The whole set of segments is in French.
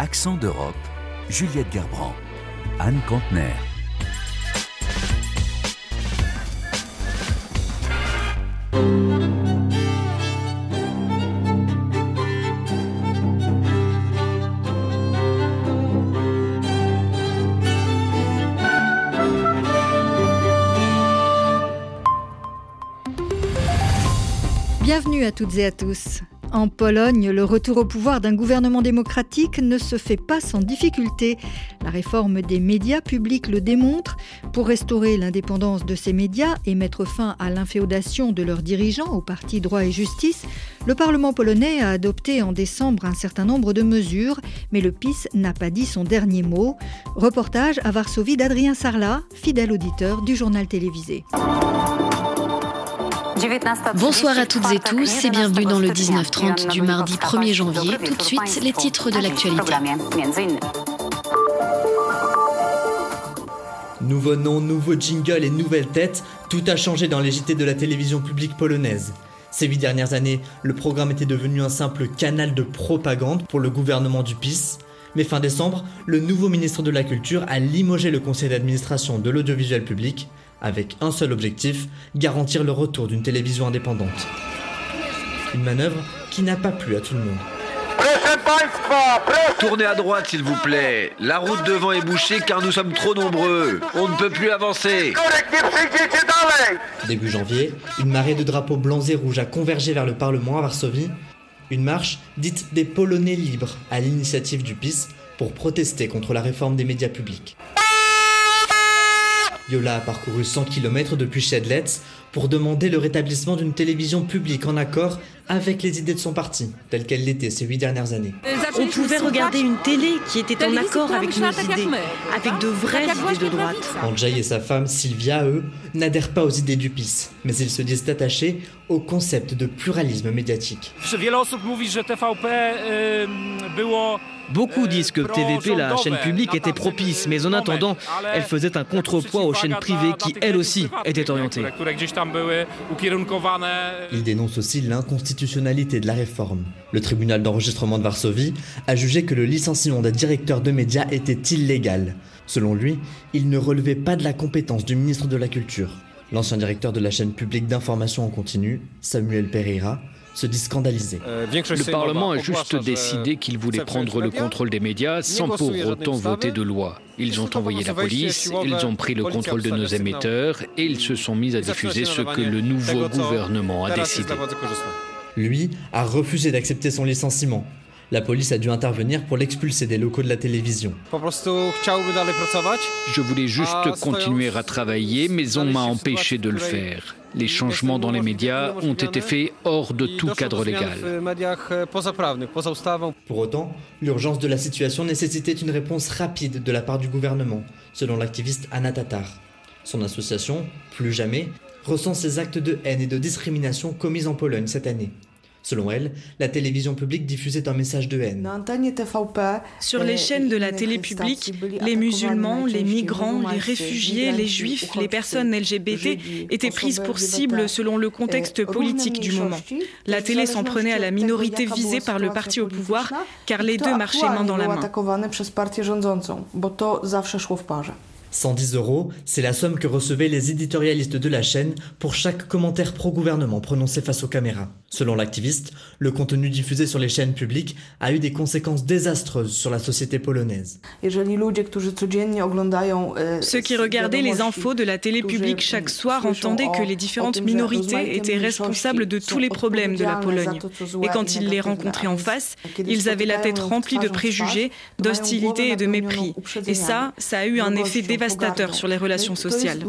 Accent d'Europe, Juliette Gerbrand, Anne Contener. Bienvenue à toutes et à tous. En Pologne, le retour au pouvoir d'un gouvernement démocratique ne se fait pas sans difficulté. La réforme des médias publics le démontre. Pour restaurer l'indépendance de ces médias et mettre fin à l'inféodation de leurs dirigeants au parti droit et justice, le Parlement polonais a adopté en décembre un certain nombre de mesures, mais le PIS n'a pas dit son dernier mot. Reportage à Varsovie d'Adrien Sarlat, fidèle auditeur du journal télévisé. Bonsoir à toutes et tous et bienvenue dans le 19-30 du mardi 1er janvier. Tout de suite, les titres de l'actualité. Nouveau nom, nouveau jingle et nouvelle tête, tout a changé dans les JT de la télévision publique polonaise. Ces huit dernières années, le programme était devenu un simple canal de propagande pour le gouvernement du PIS. Mais fin décembre, le nouveau ministre de la Culture a limogé le conseil d'administration de l'audiovisuel public avec un seul objectif, garantir le retour d'une télévision indépendante. Une manœuvre qui n'a pas plu à tout le monde. Tournez à droite s'il vous plaît. La route devant est bouchée car nous sommes trop nombreux. On ne peut plus avancer. Début janvier, une marée de drapeaux blancs et rouges a convergé vers le Parlement à Varsovie. Une marche dite des Polonais libres à l'initiative du PIS pour protester contre la réforme des médias publics. Yola a parcouru 100 km depuis Shedletz pour demander le rétablissement d'une télévision publique en accord avec les idées de son parti, telles qu'elles l'étaient ces huit dernières années. On pouvait regarder une télé qui était en accord avec nos idées, avec de vraies idées de droite. Andrzej et sa femme Sylvia, eux, n'adhèrent pas aux idées du PIS, mais ils se disent attachés au concept de pluralisme médiatique. Beaucoup disent que TVP, la chaîne publique, était propice, mais en attendant, elle faisait un contrepoids aux chaînes privées qui, elles aussi, étaient orientées. Il dénonce aussi l'inconstitutionnalité de la réforme. Le tribunal d'enregistrement de Varsovie a jugé que le licenciement d'un directeur de médias était illégal. Selon lui, il ne relevait pas de la compétence du ministre de la Culture. L'ancien directeur de la chaîne publique d'information en continu, Samuel Pereira, se dit scandalisé. Le Parlement a juste décidé qu'il voulait prendre le contrôle des médias sans pour autant voter de loi. Ils ont envoyé la police, ils ont pris le contrôle de nos émetteurs et ils se sont mis à diffuser ce que le nouveau gouvernement a décidé. Lui a refusé d'accepter son licenciement. La police a dû intervenir pour l'expulser des locaux de la télévision. Je voulais juste continuer à travailler, mais on m'a empêché de le faire. Les changements dans les médias ont été faits hors de tout cadre légal. Pour autant, l'urgence de la situation nécessitait une réponse rapide de la part du gouvernement, selon l'activiste Anna Tatar. Son association, Plus Jamais, ressent ces actes de haine et de discrimination commis en Pologne cette année. Selon elle, la télévision publique diffusait un message de haine. Sur les chaînes de la télé publique, les musulmans, les migrants, les réfugiés, les juifs, les personnes LGBT étaient prises pour cible selon le contexte politique du moment. La télé s'en prenait à la minorité visée par le parti au pouvoir, car les deux marchaient main dans la main. 110 euros, c'est la somme que recevaient les éditorialistes de la chaîne pour chaque commentaire pro-gouvernement prononcé face aux caméras. Selon l'activiste, le contenu diffusé sur les chaînes publiques a eu des conséquences désastreuses sur la société polonaise. Ceux qui regardaient les infos de la télé publique chaque soir entendaient que les différentes minorités étaient responsables de tous les problèmes de la Pologne. Et quand ils les rencontraient en face, ils avaient la tête remplie de préjugés, d'hostilité et de mépris. Et ça, ça a eu un effet dévastateur sur les relations sociales.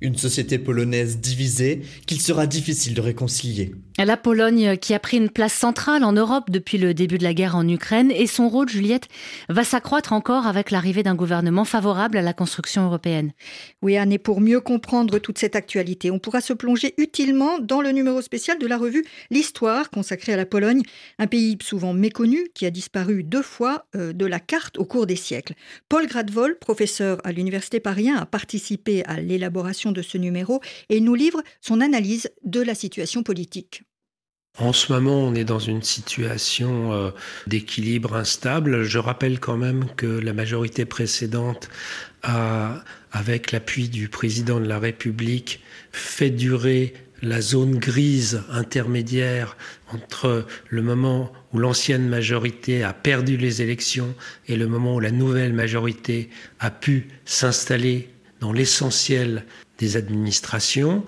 Une société polonaise divisée qu'il sera difficile de réconcilier. La Pologne, qui a pris une place centrale en Europe depuis le début de la guerre en Ukraine, et son rôle, Juliette, va s'accroître encore avec l'arrivée d'un gouvernement favorable à la construction européenne. Oui, Anne, et pour mieux comprendre toute cette actualité, on pourra se plonger utilement dans le numéro spécial de la revue L'Histoire, consacrée à la Pologne, un pays souvent méconnu qui a disparu deux fois euh, de la carte au cours des siècles. Paul Gradvol, professeur à l'Université Paris a participé à l'élaboration de ce numéro et nous livre son analyse de la situation politique. En ce moment, on est dans une situation euh, d'équilibre instable. Je rappelle quand même que la majorité précédente a, avec l'appui du président de la République, fait durer la zone grise intermédiaire entre le moment où l'ancienne majorité a perdu les élections et le moment où la nouvelle majorité a pu s'installer dans l'essentiel des administrations.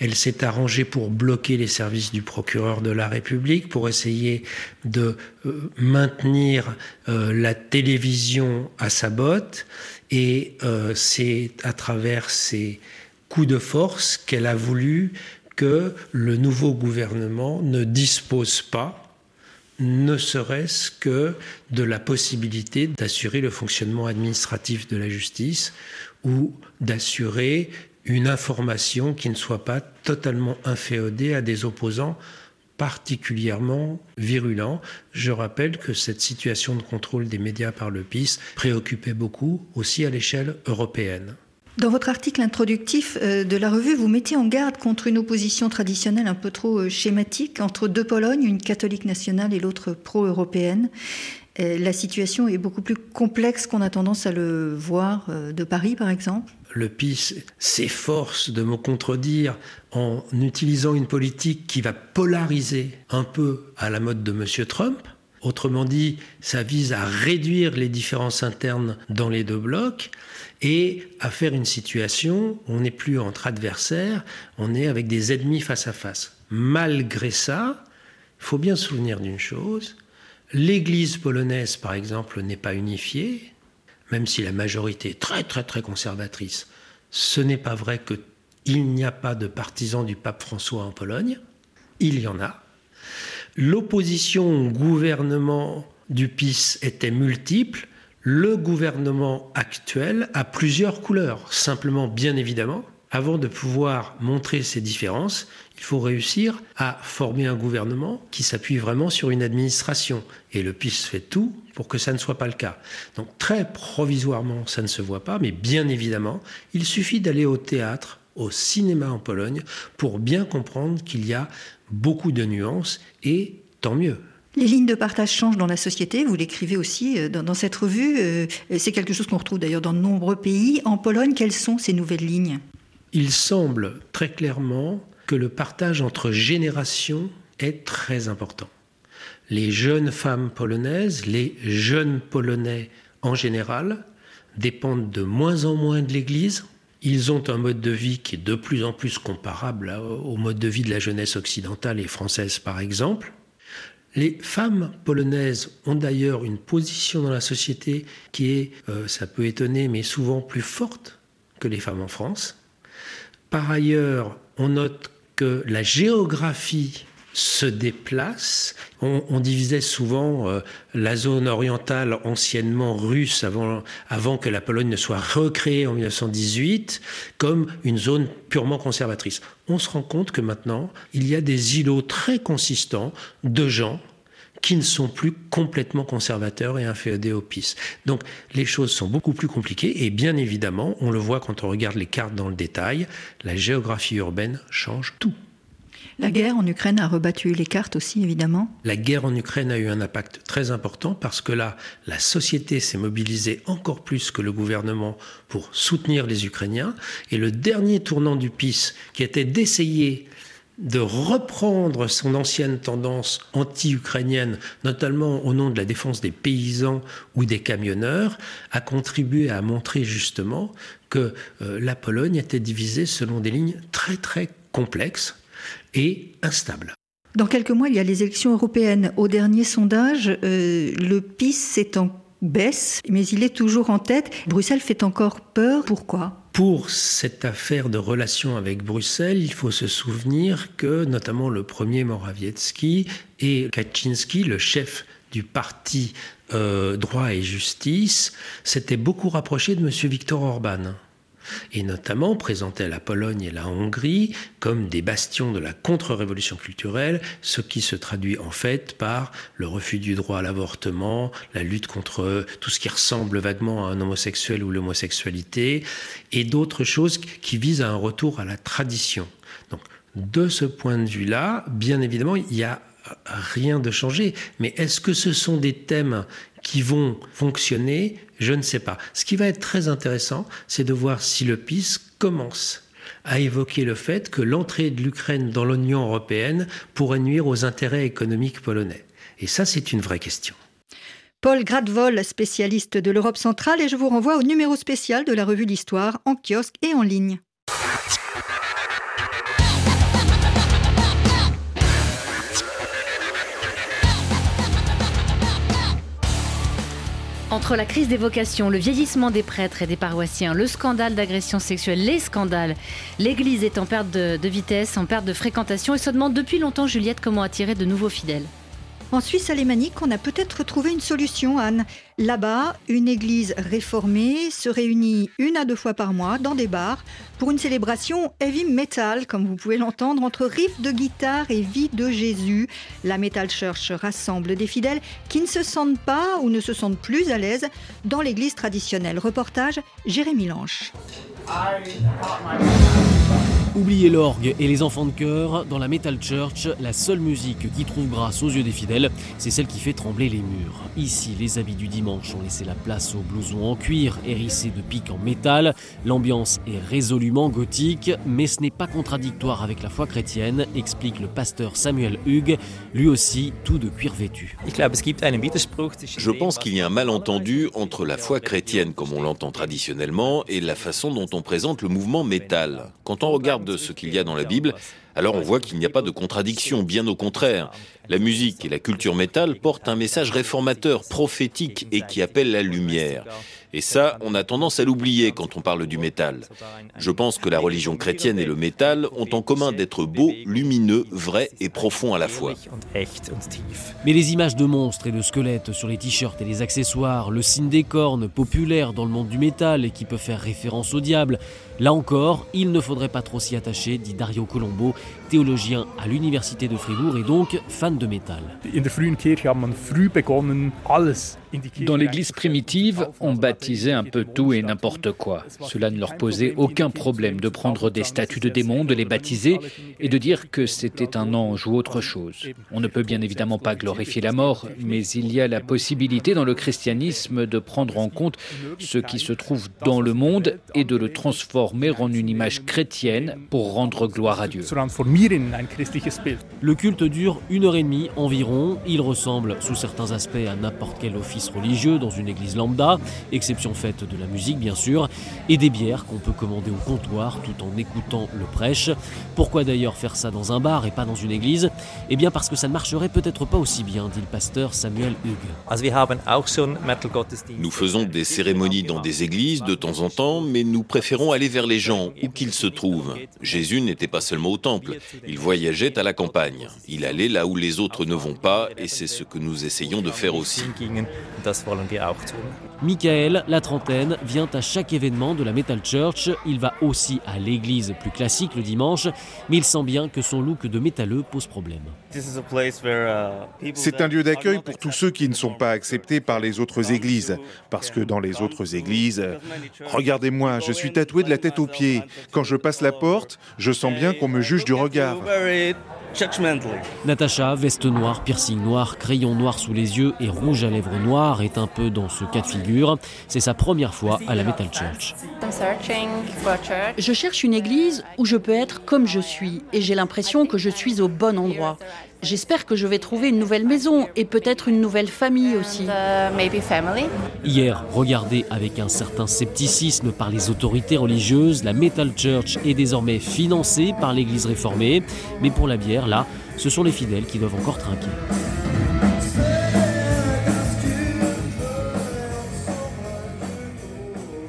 Elle s'est arrangée pour bloquer les services du procureur de la République, pour essayer de euh, maintenir euh, la télévision à sa botte. Et euh, c'est à travers ces coups de force qu'elle a voulu que le nouveau gouvernement ne dispose pas ne serait-ce que de la possibilité d'assurer le fonctionnement administratif de la justice ou d'assurer une information qui ne soit pas totalement inféodée à des opposants particulièrement virulents. Je rappelle que cette situation de contrôle des médias par le PIS préoccupait beaucoup aussi à l'échelle européenne. Dans votre article introductif euh, de la revue, vous mettez en garde contre une opposition traditionnelle un peu trop euh, schématique entre deux Polognes, une catholique nationale et l'autre pro-européenne. Euh, la situation est beaucoup plus complexe qu'on a tendance à le voir de Paris, par exemple. Le PIS s'efforce de me contredire en utilisant une politique qui va polariser un peu à la mode de M. Trump. Autrement dit, ça vise à réduire les différences internes dans les deux blocs et à faire une situation où on n'est plus entre adversaires, on est avec des ennemis face à face. Malgré ça, il faut bien se souvenir d'une chose, l'Église polonaise, par exemple, n'est pas unifiée, même si la majorité est très très très conservatrice. Ce n'est pas vrai qu'il n'y a pas de partisans du pape François en Pologne, il y en a. L'opposition au gouvernement du PIS était multiple, le gouvernement actuel a plusieurs couleurs. Simplement, bien évidemment, avant de pouvoir montrer ces différences, il faut réussir à former un gouvernement qui s'appuie vraiment sur une administration. Et le PIS fait tout pour que ça ne soit pas le cas. Donc très provisoirement, ça ne se voit pas, mais bien évidemment, il suffit d'aller au théâtre, au cinéma en Pologne, pour bien comprendre qu'il y a beaucoup de nuances, et tant mieux. Les lignes de partage changent dans la société, vous l'écrivez aussi euh, dans, cette revue. Euh, c'est quelque chose qu'on retrouve d'ailleurs dans de nombreux pays. En Pologne, quelles sont ces nouvelles lignes? Il semble très clairement que le partage entre générations est très important. Les jeunes femmes polonaises, les jeunes Polonais en général, dépendent de moins en moins de l'Église. Ils ont un mode de vie qui est de plus en plus comparable au mode de vie de la jeunesse occidentale et française, par exemple. Les femmes polonaises ont d'ailleurs une position dans la société qui est, euh, ça peut étonner, mais souvent plus forte que les femmes en France. Par ailleurs, on note que la géographie se déplace. On, divisait souvent euh, la zone orientale anciennement russe avant, avant que la Pologne ne soit recréée en 1918 comme une zone purement conservatrice. On se rend compte que maintenant, il y a des îlots très consistants de gens qui ne sont plus complètement conservateurs et inféodés au PIS. Donc les choses sont beaucoup plus compliquées et bien évidemment, on le voit quand on regarde les cartes dans le détail, la géographie urbaine change tout. La guerre en Ukraine a rebattu les cartes aussi, évidemment. La guerre en Ukraine a eu un impact très important parce que là, la société s'est mobilisée encore plus que le gouvernement pour soutenir les Ukrainiens. Et le dernier tournant du PIS, qui était d'essayer de reprendre son ancienne tendance anti-ukrainienne, notamment au nom de la défense des paysans ou des camionneurs, a contribué à montrer justement que euh, la Pologne était divisée selon des lignes très très complexes et instable. Dans quelques mois, il y a les élections européennes. Au dernier sondage, euh, le PIS s'est en baisse, mais il est toujours en tête. Bruxelles fait encore peur. Pourquoi? Pour cette affaire de relation avec Bruxelles, il faut se souvenir que notamment le premier Morawiecki et Kaczynski, le chef du parti euh, droit et justice, s'étaient beaucoup rapprochés de M. Viktor Orban et notamment présenter la Pologne et la Hongrie comme des bastions de la contre-révolution culturelle, ce qui se traduit en fait par le refus du droit à l'avortement, la lutte contre tout ce qui ressemble vaguement à un homosexuel ou l'homosexualité, et d'autres choses qui visent à un retour à la tradition. Donc, de ce point de vue-là, bien évidemment, il y a rien de changé. Mais est-ce que ce sont des thèmes qui vont fonctionner Je ne sais pas. Ce qui va être très intéressant, c'est de voir si le PIS commence à évoquer le fait que l'entrée de l'Ukraine dans l'Union européenne pourrait nuire aux intérêts économiques polonais. Et ça, c'est une vraie question. Paul Gradvol, spécialiste de l'Europe centrale, et je vous renvoie au numéro spécial de la revue L'Histoire en kiosque et en ligne. Entre la crise des vocations, le vieillissement des prêtres et des paroissiens, le scandale d'agression sexuelle, les scandales, l'Église est en perte de, de vitesse, en perte de fréquentation et se demande depuis longtemps, Juliette, comment attirer de nouveaux fidèles. En Suisse alémanique, on a peut-être trouvé une solution, Anne. Là-bas, une église réformée se réunit une à deux fois par mois dans des bars pour une célébration heavy metal, comme vous pouvez l'entendre, entre riffs de guitare et vie de Jésus. La Metal Church rassemble des fidèles qui ne se sentent pas ou ne se sentent plus à l'aise dans l'église traditionnelle. Reportage Jérémy Lanche. Oubliez l'orgue et les enfants de chœur, dans la Metal Church, la seule musique qui trouve grâce aux yeux des fidèles, c'est celle qui fait trembler les murs. Ici, les habits du dimanche ont laissé la place aux blousons en cuir hérissés de pics en métal. L'ambiance est résolument gothique, mais ce n'est pas contradictoire avec la foi chrétienne, explique le pasteur Samuel Hugues, lui aussi tout de cuir vêtu. Je pense qu'il y a un malentendu entre la foi chrétienne comme on l'entend traditionnellement et la façon dont on présente le mouvement métal. Quand on regarde de ce qu'il y a dans la Bible, alors on voit qu'il n'y a pas de contradiction, bien au contraire. La musique et la culture métal portent un message réformateur, prophétique et qui appelle la lumière. Et ça, on a tendance à l'oublier quand on parle du métal. Je pense que la religion chrétienne et le métal ont en commun d'être beaux, lumineux, vrais et profonds à la fois. Mais les images de monstres et de squelettes sur les t-shirts et les accessoires, le signe des cornes populaire dans le monde du métal et qui peut faire référence au diable, là encore, il ne faudrait pas trop s'y attacher, dit Dario Colombo, théologien à l'université de Fribourg et donc fan de métal. Dans l'église primitive, on baptisait un peu tout et n'importe quoi. Cela ne leur posait aucun problème de prendre des statues de démons, de les baptiser et de dire que c'était un ange ou autre chose. On ne peut bien évidemment pas glorifier la mort, mais il y a la possibilité dans le christianisme de prendre en compte ce qui se trouve dans le monde et de le transformer en une image chrétienne pour rendre gloire à Dieu. Le culte dure une heure et demie environ. Il ressemble sous certains aspects à n'importe quel office religieux dans une église lambda, exception faite de la musique bien sûr, et des bières qu'on peut commander au comptoir tout en écoutant le prêche. Pourquoi d'ailleurs faire ça dans un bar et pas dans une église? Eh bien parce que ça ne marcherait peut-être pas aussi bien, dit le pasteur Samuel Hugues. Nous faisons des cérémonies dans des églises de temps en temps, mais nous préférons aller vers les gens, où qu'ils se trouvent. Jésus n'était pas seulement au temple, il voyageait à la campagne. Il allait là où les autres ne vont pas, et c'est ce que nous essayons de faire aussi. Michael, la trentaine, vient à chaque événement de la Metal Church. Il va aussi à l'église plus classique le dimanche, mais il sent bien que son look de métalleux pose problème. C'est un lieu d'accueil pour tous ceux qui ne sont pas acceptés par les autres églises. Parce que dans les autres églises, regardez-moi, je suis tatoué de la tête aux pieds. Quand je passe la porte, je sens bien qu'on me juge du regard. Natacha, veste noire, piercing noir, crayon noir sous les yeux et rouge à lèvres noires est un peu dans ce cas de figure. C'est sa première fois à la Metal Church. Je cherche une église où je peux être comme je suis et j'ai l'impression que je suis au bon endroit. J'espère que je vais trouver une nouvelle maison et peut-être une nouvelle famille aussi. Hier, regardée avec un certain scepticisme par les autorités religieuses, la Metal Church est désormais financée par l'Église réformée. Mais pour la bière, là, ce sont les fidèles qui doivent encore trinquer.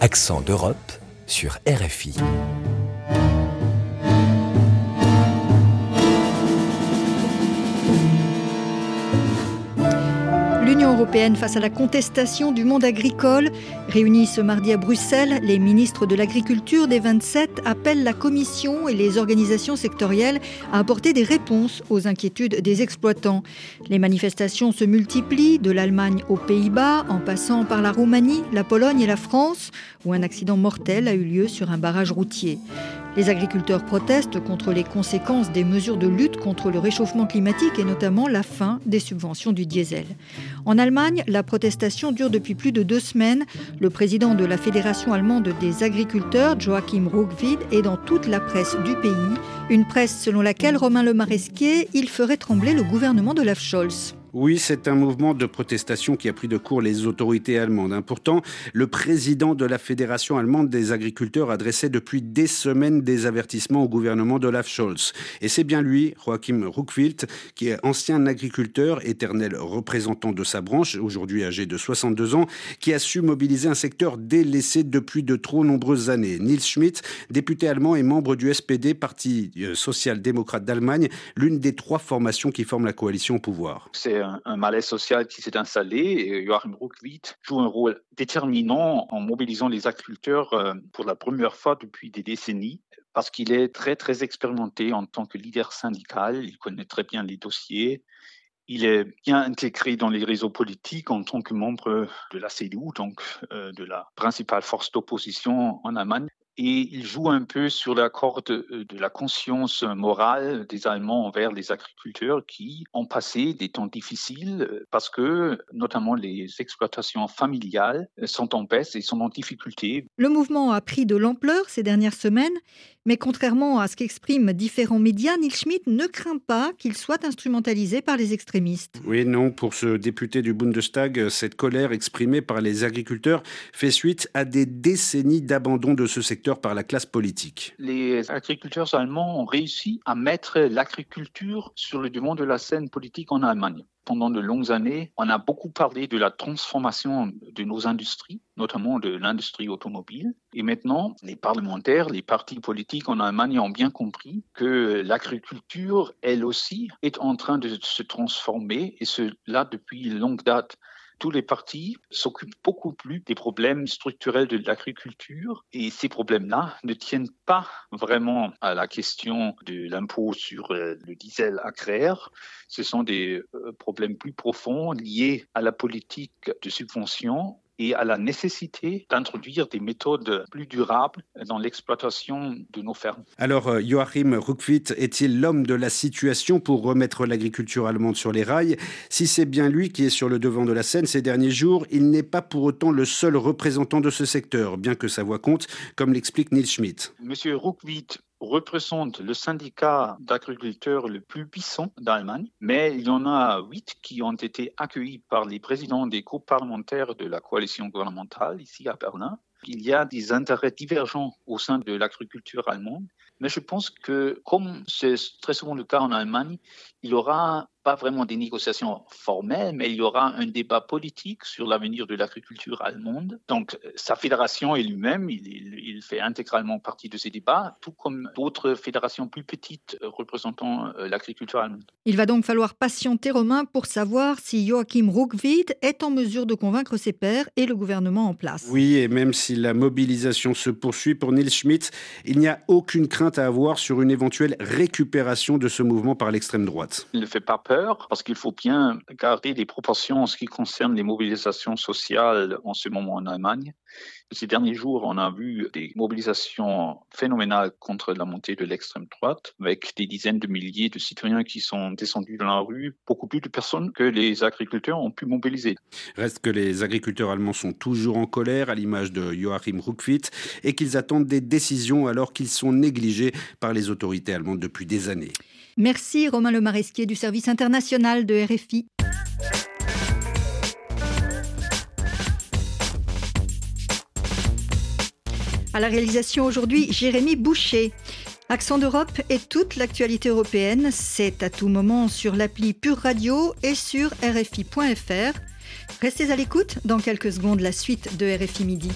Accent d'Europe sur RFI. Face à la contestation du monde agricole. Réunis ce mardi à Bruxelles, les ministres de l'Agriculture des 27 appellent la Commission et les organisations sectorielles à apporter des réponses aux inquiétudes des exploitants. Les manifestations se multiplient de l'Allemagne aux Pays-Bas, en passant par la Roumanie, la Pologne et la France, où un accident mortel a eu lieu sur un barrage routier. Les agriculteurs protestent contre les conséquences des mesures de lutte contre le réchauffement climatique et notamment la fin des subventions du diesel. En Allemagne, la protestation dure depuis plus de deux semaines. Le président de la Fédération allemande des agriculteurs, Joachim Ruckwied, est dans toute la presse du pays. Une presse selon laquelle Romain Le Maresquier, il ferait trembler le gouvernement de Scholz. Oui, c'est un mouvement de protestation qui a pris de court les autorités allemandes. Hein. Pourtant, le président de la Fédération allemande des agriculteurs adressait depuis des semaines des avertissements au gouvernement d'Olaf Scholz. Et c'est bien lui, Joachim Ruckwild, qui est ancien agriculteur, éternel représentant de sa branche, aujourd'hui âgé de 62 ans, qui a su mobiliser un secteur délaissé depuis de trop nombreuses années. Nils Schmidt, député allemand et membre du SPD, Parti euh, social-démocrate d'Allemagne, l'une des trois formations qui forment la coalition au pouvoir un, malaise social qui s'est installé Joachim Ruckwied joue un rôle déterminant en mobilisant les agriculteurs euh, pour la première fois depuis des décennies parce qu'il est très très expérimenté en tant que leader syndical, il connaît très bien les dossiers, il est bien intégré dans les réseaux politiques en tant que membre de la CDU, donc euh, de la principale force d'opposition en Allemagne et il joue un peu sur la corde euh, de la conscience morale des Allemands envers les agriculteurs qui ont passé des temps difficiles euh, parce que notamment les exploitations familiales sont en baisse et sont en difficulté. Le mouvement a pris de l'ampleur ces dernières semaines, mais contrairement à ce qu'expriment différents médias, Neil Schmidt ne craint pas qu'il soit instrumentalisé par les extrémistes. Oui, non, pour ce député du Bundestag, cette colère exprimée par les agriculteurs fait suite à des décennies d'abandon de ce secteur par la classe politique. Les agriculteurs allemands ont réussi à mettre l'agriculture sur le devant de la scène politique en Allemagne pendant de longues années, on a beaucoup parlé de la transformation de nos industries, notamment de l'industrie automobile. Et maintenant, les parlementaires, les partis politiques en Allemagne ont bien compris que l'agriculture, elle aussi, est en train de se transformer, et cela depuis longue date tous les partis s'occupent beaucoup plus des problèmes structurels de l'agriculture et ces problèmes-là ne tiennent pas vraiment à la question de l'impôt sur euh, le diesel agraire. Ce sont des euh, problèmes plus profonds liés à la politique de subvention et à la nécessité d'introduire des méthodes plus durables dans l'exploitation de nos fermes. Alors, euh, Joachim Ruckwitt est-il l'homme de la situation pour remettre l'agriculture allemande sur les rails? Si c'est bien lui qui est sur le devant de la scène ces derniers jours, il n'est pas pour autant le seul représentant de ce secteur, bien que sa voix compte, comme l'explique Nils Schmidt. Monsieur Ruckwitt représente le syndicat d'agriculteurs le plus puissant d'Allemagne, mais il y en a huit qui ont été accueillis par les présidents des groupes parlementaires de la coalition gouvernementale ici à Berlin. Il y a des intérêts divergents au sein de l'agriculture allemande, mais je pense que, comme c'est très souvent le cas en Allemagne, il y aura pas vraiment des négociations formelles, mais il y aura un débat politique sur l'avenir de l'agriculture allemande. Donc, sa fédération et lui-même, il, fait intégralement partie de ces débats, tout comme d'autres fédérations plus petites représentant euh, l'agriculture allemande. Il va donc falloir patienter, Romain, pour savoir si Joachim Ruckwied est en mesure de convaincre ses pairs et le gouvernement en place. Oui, et même si la mobilisation se poursuit pour Nils Schmidt, il n'y a aucune crainte à avoir sur une éventuelle récupération de ce mouvement par l'extrême droite. Il ne fait pas peur parce qu'il faut bien garder les proportions en ce qui concerne les mobilisations sociales en ce moment en Allemagne. Ces derniers jours, on a vu des mobilisations phénoménales contre la montée de l'extrême droite, avec des dizaines de milliers de citoyens qui sont descendus dans la rue, beaucoup plus de personnes que les agriculteurs ont pu mobiliser. Reste que les agriculteurs allemands sont toujours en colère, à l'image de Joachim Ruckwitt, et qu'ils attendent des décisions alors qu'ils sont négligés par les autorités allemandes depuis des années. Merci Romain Le Maresquier du service international de RFI. À la réalisation aujourd'hui, Jérémy Boucher. Accent d'Europe et toute l'actualité européenne, c'est à tout moment sur l'appli Pure Radio et sur RFI.fr. Restez à l'écoute, dans quelques secondes, la suite de RFI Midi.